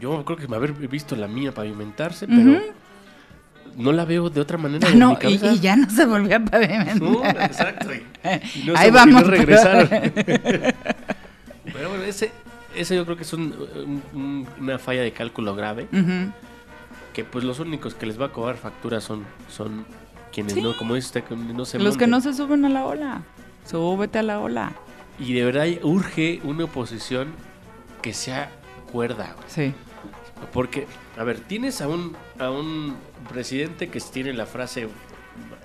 B: Yo creo que me haber visto la mía pavimentarse pero no la veo de otra manera.
A: Ah, no, y, ya no se volvió a pavimentar. No, exacto.
B: Ahí vamos. pero bueno, ese, ese yo creo que es una falla de cálculo grave. Que pues los únicos que les va a cobrar factura son, son quienes no, como dice usted, no se
A: Los que no se suben a la ola. Súbete a la ola.
B: Y de verdad urge una oposición que sea cuerda.
A: Sí.
B: Porque, a ver, tienes a un, a un presidente que tiene la frase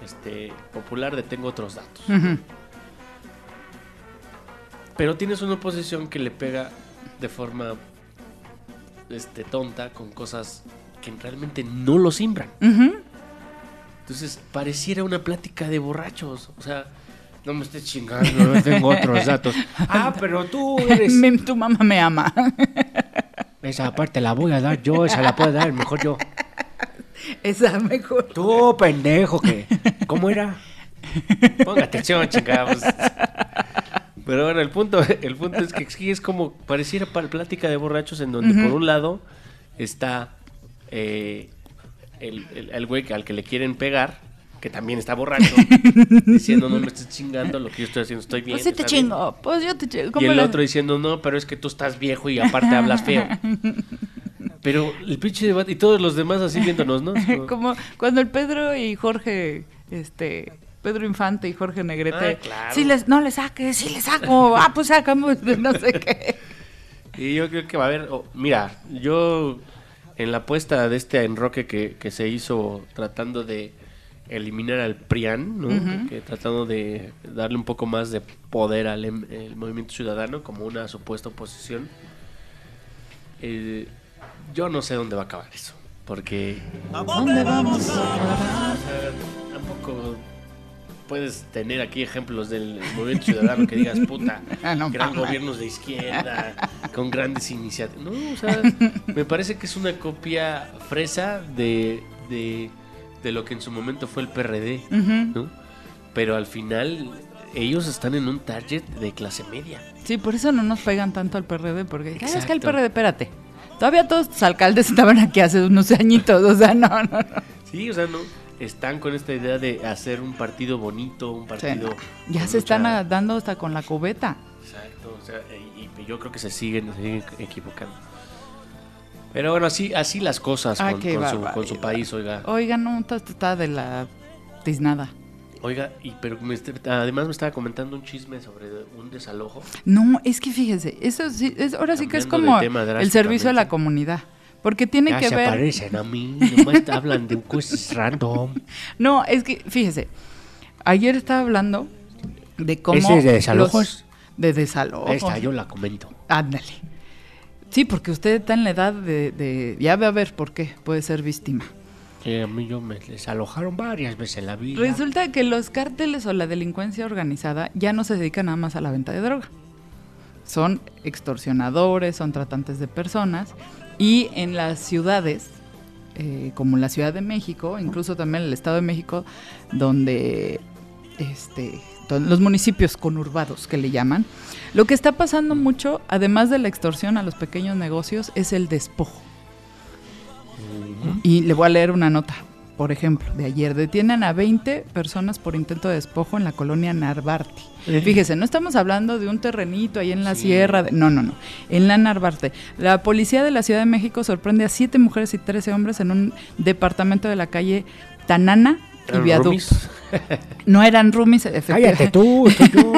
B: este, popular de tengo otros datos. Pero tienes una oposición que le pega de forma este, tonta con cosas que realmente no lo simbran. Entonces, pareciera una plática de borrachos. O sea, no me estés chingando, no tengo otros datos. Ah, pero tú eres.
A: tu mamá me ama.
B: Esa parte la voy a dar yo, esa la puedo dar mejor yo.
A: Esa mejor.
B: Tú, pendejo, que. ¿Cómo era? Ponga atención, chicas. Pero bueno, el punto, el punto es que es como pareciera plática de borrachos en donde por un lado está eh, el, el, güey al que le quieren pegar, que también está borracho, diciendo no me estés chingando, lo que yo estoy haciendo estoy bien.
A: Pues sí te chingo, pues yo te chingo.
B: Y el otro diciendo no, pero es que tú estás viejo y aparte hablas feo. Pero el pinche debate y todos los demás así viéndonos, ¿no?
A: Como cuando el Pedro y Jorge, este, Pedro Infante y Jorge Negrete, ah, les, no le saques, sí le saco, ah, pues sacamos, no sé qué.
B: Y yo creo que va a haber, oh, mira, yo en la apuesta de este enroque que, que se hizo tratando de eliminar al PRIAN, ¿no? que, tratando de darle un poco más de poder al em, movimiento ciudadano como una supuesta oposición. Eh, yo no sé dónde va a acabar eso. Porque. ¿A dónde vamos a Tampoco puedes tener aquí ejemplos del movimiento ciudadano que digas, puta, ah, gran gobiernos de izquierda, con grandes iniciativas. No, o sea, me parece que es una copia fresa de, de, lo que en su momento fue el PRD, ¿no? Pero al final ellos están en un target de clase media.
A: Sí, por eso no nos pegan tanto al PRD, porque es que el PRD, espérate, Todavía todos los alcaldes estaban aquí hace unos añitos, o sea, no, no, no.
B: Sí, o sea, no. Están con esta idea de hacer un partido bonito, un partido.
A: Ya se están dando hasta con la cubeta.
B: Exacto, o sea, y, yo creo que se siguen, equivocando. Pero bueno, así, así las cosas con, su, país, oiga.
A: Oiga, no, está de la tiznada.
B: Oiga, y pero además me estaba comentando un chisme sobre un desalojo.
A: No, es que fíjese, eso sí, es, ahora sí que es como el servicio a la comunidad. Porque tiene que
B: se
A: ver.
B: aparecen a mí, nomás hablan de cosas random.
A: No, es que, fíjese, ayer estaba hablando de cómo.
B: ¿Ese de desalojos?
A: de desalojos.
B: Esta, yo la comento.
A: Ándale. Sí, porque usted está en la edad de, de. Ya ve a ver por qué puede ser víctima
B: a mí yo me desalojaron varias veces en la vida.
A: Resulta que los cárteles o la delincuencia organizada ya no se dedican nada más a la venta de droga. Son extorsionadores, son tratantes de personas y en las ciudades eh, como la Ciudad de México, incluso también el Estado de México, donde este, los municipios conurbados que le llaman, lo que está pasando mucho, además de la extorsión a los pequeños negocios, es el despojo. Y le voy a leer una nota, por ejemplo, de ayer. Detienen a 20 personas por intento de despojo en la colonia Narvarte. Fíjese, no estamos hablando de un terrenito ahí en la sierra. no, no, no. En la Narvarte. La policía de la Ciudad de México sorprende a 7 mujeres y 13 hombres en un departamento de la calle Tanana y Viaducto. no eran roomies,
B: efectivamente. Cállate tú, tú.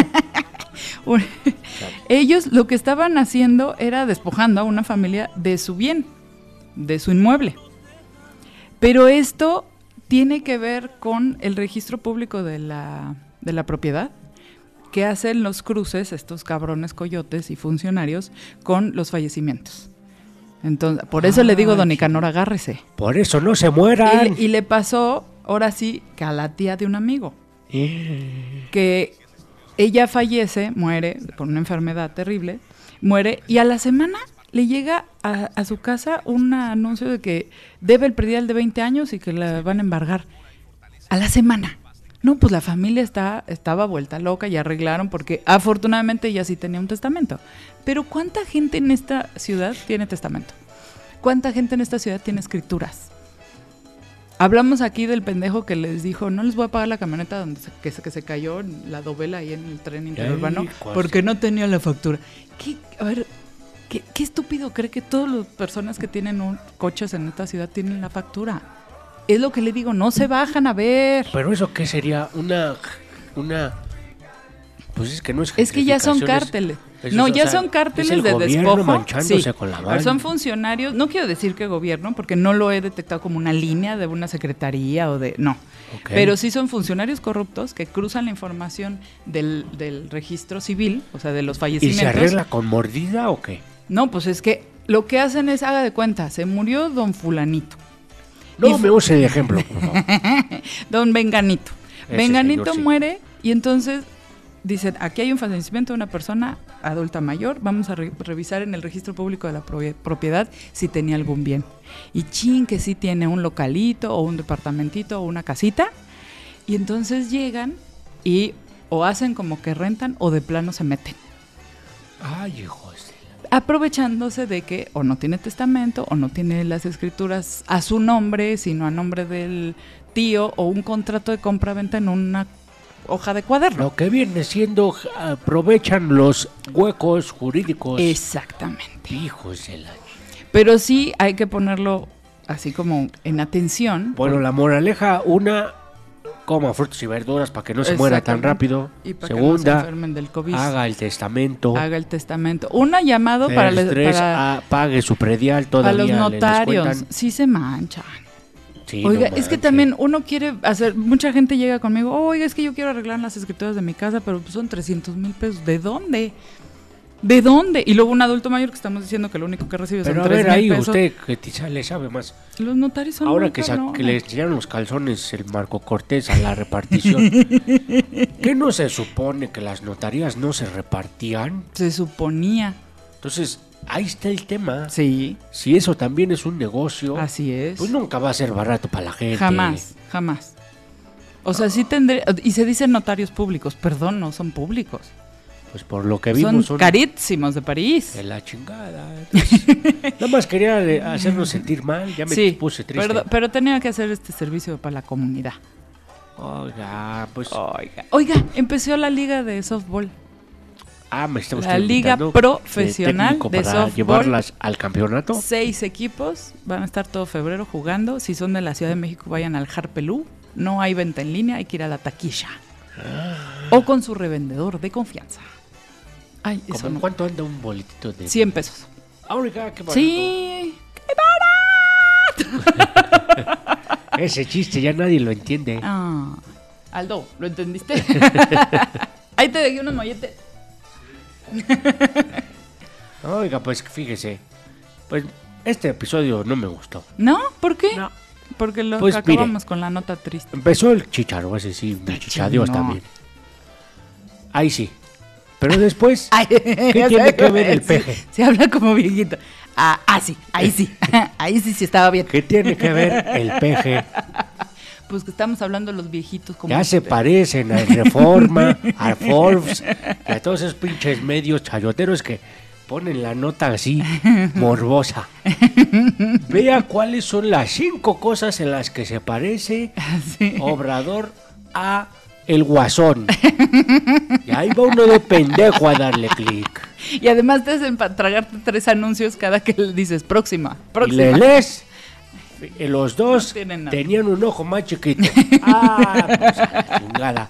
A: Ellos lo que estaban haciendo era despojando a una familia de su bien, de su inmueble. Pero esto tiene que ver con el registro público de la, de la propiedad que hacen los cruces, estos cabrones coyotes y funcionarios, con los fallecimientos. Entonces, por eso le digo, don Icanor, agárrese.
B: Por eso no se mueran.
A: Y, le pasó, ahora sí, que a la tía de un amigo. Eh. Que ella fallece, muere por una enfermedad terrible, muere, y a la semana le llega a, su casa un anuncio de que debe el predial de 20 años y que la van a embargar. A la semana. No, pues la familia está, estaba vuelta loca y arreglaron porque afortunadamente ella sí tenía un testamento. Pero ¿cuánta gente en esta ciudad tiene testamento? ¿Cuánta gente en esta ciudad tiene escrituras? Hablamos aquí del pendejo que les dijo, no les voy a pagar la camioneta donde se, que, se, cayó la dovela ahí en el tren interurbano porque no tenía la factura. ¿Qué, a ver, ¿qué, qué estúpido cree que todas las personas que tienen un, coches en esta ciudad tienen la factura? Es lo que le digo, no se bajan a ver.
B: Pero eso qué sería una una pues es que no es
A: Es que ya son cárteles. no, ya son cárteles de despojo. Sí. Con la son funcionarios, no quiero decir que gobierno, porque no lo he detectado como una línea de una secretaría o de. No. Pero sí son funcionarios corruptos que cruzan la información del, del registro civil, o sea, de los fallecimientos.
B: ¿Y se arregla con mordida o qué?
A: No, pues es que lo que hacen es, haga de cuenta, se murió don Fulanito.
B: No me use de ejemplo, por favor.
A: Don Venganito. Venganito muere y entonces dicen, aquí hay un fallecimiento de una persona adulta mayor, vamos a revisar en el registro público de la propiedad si tenía algún bien. Y chin, que sí tiene un localito o un departamentito o una casita. Y entonces llegan y o hacen como que rentan o de plano se meten.
B: Ay, hijo
A: aprovechándose de que o no tiene testamento o no tiene las escrituras a su nombre, sino a nombre del tío o un contrato de compra-venta en una hoja de cuaderno.
B: Lo que viene siendo, aprovechan los huecos jurídicos.
A: Exactamente.
B: Hijos de la...
A: Pero sí hay que ponerlo así como en atención.
B: Bueno, la moraleja, una, coma frutos y verduras para que no se muera tan rápido. Y para Segunda, que no se del COVID. haga el testamento.
A: Haga el testamento. Una llamado para,
B: el tres, para pague su predial todavía.
A: Para los notarios. Sí se manchan. oiga, es que también uno quiere hacer, mucha gente llega conmigo, oiga, es que yo quiero arreglar las escrituras de mi casa, pero pues son 300 mil pesos. ¿De dónde? ¿De dónde? Y luego un adulto mayor que estamos diciendo que lo único que recibe
B: Pero
A: son
B: a ver, ahí usted que le sabe más.
A: Los notarios son
B: Ahora que, que le tiraron los calzones el Marco Cortés a la repartición, ¿qué no se supone que las notarías no se repartían?
A: Se suponía.
B: Entonces, ahí está el tema.
A: Sí.
B: Si eso también es un negocio.
A: Así es.
B: Pues nunca va a ser barato para la gente.
A: Jamás, jamás. O sea, sí tendré... Y se dicen notarios públicos. Perdón, no son públicos.
B: Pues por lo que vimos.
A: Son, carísimos de París.
B: De la chingada. nada más quería eh, hacernos sentir mal, ya me puse triste.
A: Pero, tenía que hacer este servicio para la comunidad.
B: Oiga, pues.
A: Oiga, Oiga empezó la liga de softball.
B: Ah, me está
A: La liga profesional de, softball.
B: llevarlas al campeonato.
A: Seis equipos van a estar todo febrero jugando. Si son de la Ciudad de México, vayan al Harpelú. No hay venta en línea, hay que ir a la taquilla. Ah. O con su revendedor de confianza.
B: Ay, eso ¿Cuánto anda un boletito de...?
A: 100 pesos.
B: Ah, qué barato.
A: Sí, qué
B: barato. Ese chiste ya nadie lo entiende.
A: Ah, Aldo, ¿lo entendiste? Ahí te dejé unos molletes.
B: Oiga, pues fíjese. Pues este episodio no me gustó.
A: ¿No? ¿Por qué? No. Porque lo pues acabamos con la nota triste.
B: Empezó el chicharo, ese sí, me chichadios también. Ahí sí. Pero después, ¿qué tiene que ver el peje?
A: Se, habla como viejito. Ah, ah, sí, ahí sí. ahí sí, sí estaba bien.
B: ¿Qué tiene que ver el peje?
A: Pues que estamos hablando de los viejitos como...
B: Ya se parecen a Reforma, a Forbes, a todos esos pinches medios chayoteros que ponen la nota así, morbosa. Vea cuáles son las cinco cosas en las que se parece Obrador a el guasón. Y ahí va uno de pendejo a darle clic.
A: Y además te hacen tragarte tres anuncios cada que le dices próxima. próxima.
B: Y le lees. Los dos tenían un ojo más chiquito. Ah, pues, chingada.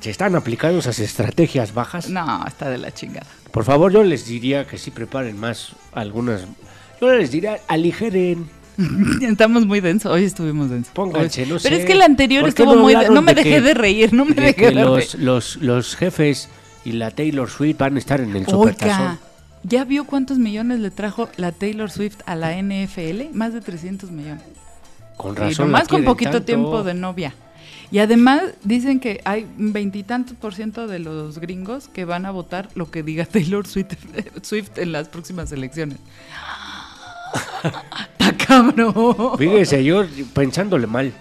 B: ¿Se están aplicando esas estrategias bajas?
A: No, está de la chingada.
B: Por favor, yo les diría que sí preparen más algunas. Yo les diría, aligeren.
A: Estamos muy densos, hoy estuvimos densos.
B: Pónganse, no sé.
A: Pero es que el anterior estuvo muy denso. No me dejé de reír, no me dejé de
B: los, reír. Los, los jefes y la Taylor Swift van a estar en el Supertazón.
A: ¿ya vio cuántos millones le trajo la Taylor Swift a la NFL? Más de 300 millones.
B: Con razón.
A: Y más con poquito tiempo de novia. Y además dicen que hay veintitantos por ciento de los gringos que van a votar lo que diga Taylor Swift, Swift en las próximas elecciones. ¡Está cabrón!
B: Fíjese, yo pensándole mal,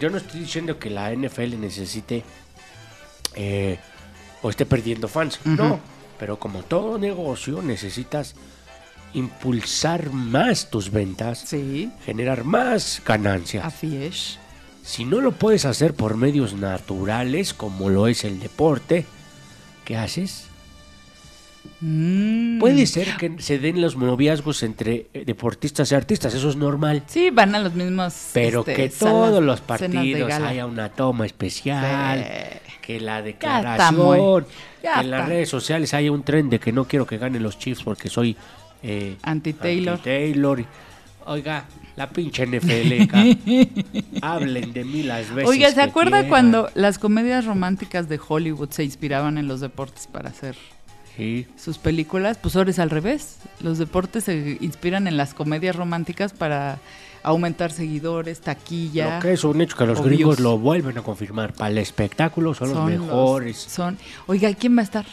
B: yo no estoy diciendo que la NFL necesite eh, o esté perdiendo fans, no, pero como todo negocio necesitas impulsar más tus ventas,
A: sí.
B: generar más ganancias.
A: Así es.
B: Si no lo puedes hacer por medios naturales, como lo es el deporte, ¿qué haces? Mm. Puede ser que se den los noviazgos entre eh, deportistas y artistas, eso es normal.
A: Sí, van a los mismos.
B: Pero este, que todos los partidos haya una toma especial, que la declaración, que en las redes sociales haya un tren de que no quiero que ganen los Chiefs porque soy
A: eh, anti-Taylor.
B: Anti Oiga, la pinche NFL. Hablen de mí las veces.
A: Oiga, ¿se acuerda cuando las comedias románticas de Hollywood se inspiraban en los deportes para hacer sus películas? Pues ahora es al revés. Los deportes se inspiran en las comedias románticas para aumentar seguidores, taquilla.
B: Lo que es un hecho que los gringos lo vuelven a confirmar. Para el espectáculo son, los mejores.
A: son. Oiga, ¿quién va a estar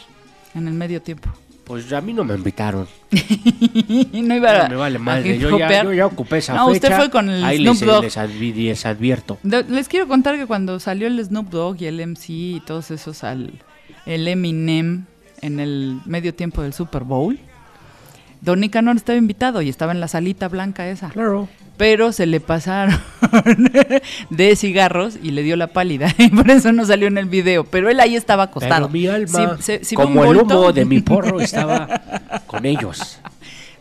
A: en el medio tiempo?
B: Pues a mí no me invitaron.
A: no iba
B: a, me vale madre. Yo ya, yo ya, ocupé esa no,
A: usted fue con el
B: Ahí
A: Snoop Dogg.
B: Les, advierto.
A: les quiero contar que cuando salió el Snoop Dogg y el MC y todos esos al el Eminem en el medio tiempo del Super Bowl, Don Nicanor estaba invitado y estaba en la salita blanca esa.
B: Claro
A: pero se le pasaron de cigarros y le dio la pálida. Y por eso no salió en el video. Pero él ahí estaba acostado.
B: mi alma, como el humo de mi porro, estaba con ellos.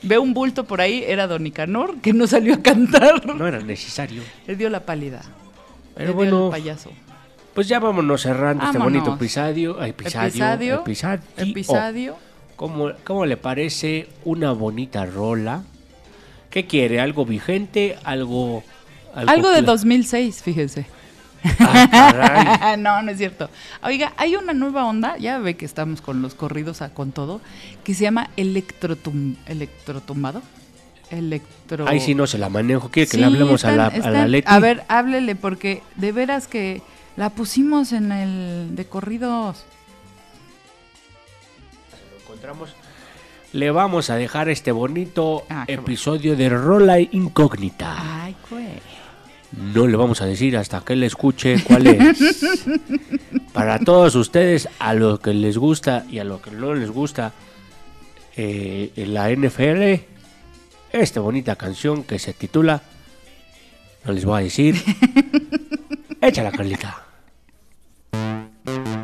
A: Ve un bulto por ahí, era Don Nicanor, que no salió a cantar.
B: No era necesario.
A: Le dio la pálida.
B: Pero bueno,
A: el payaso.
B: Pues ya vámonos cerrando este bonito episodio.
A: Episodio.
B: Episodio.
A: Episodio.
B: ¿Cómo, ¿Cómo le parece una bonita rola? ¿Qué quiere? ¿Algo vigente? ¿Algo...?
A: Algo, de 2006, fíjese. Ah, no, no es cierto. Oiga, hay una nueva onda, ya ve que estamos con los corridos a, con todo, que se llama electrotum, electrotumbado. Electro...
B: Ahí sí no se la manejo. ¿Quiere que le hablemos a la, a la Leti?
A: A ver, háblele, porque de veras que la pusimos en el de corridos.
B: Lo encontramos le vamos a dejar este bonito ah, episodio de Rola Incógnita.
A: Ay,
B: No le vamos a decir hasta que él escuche cuál es. Para todos ustedes, a lo que les gusta y a lo que no les gusta eh, en la NFL, esta bonita canción que se titula, no les voy a decir, Échala, Carlita. Thank you.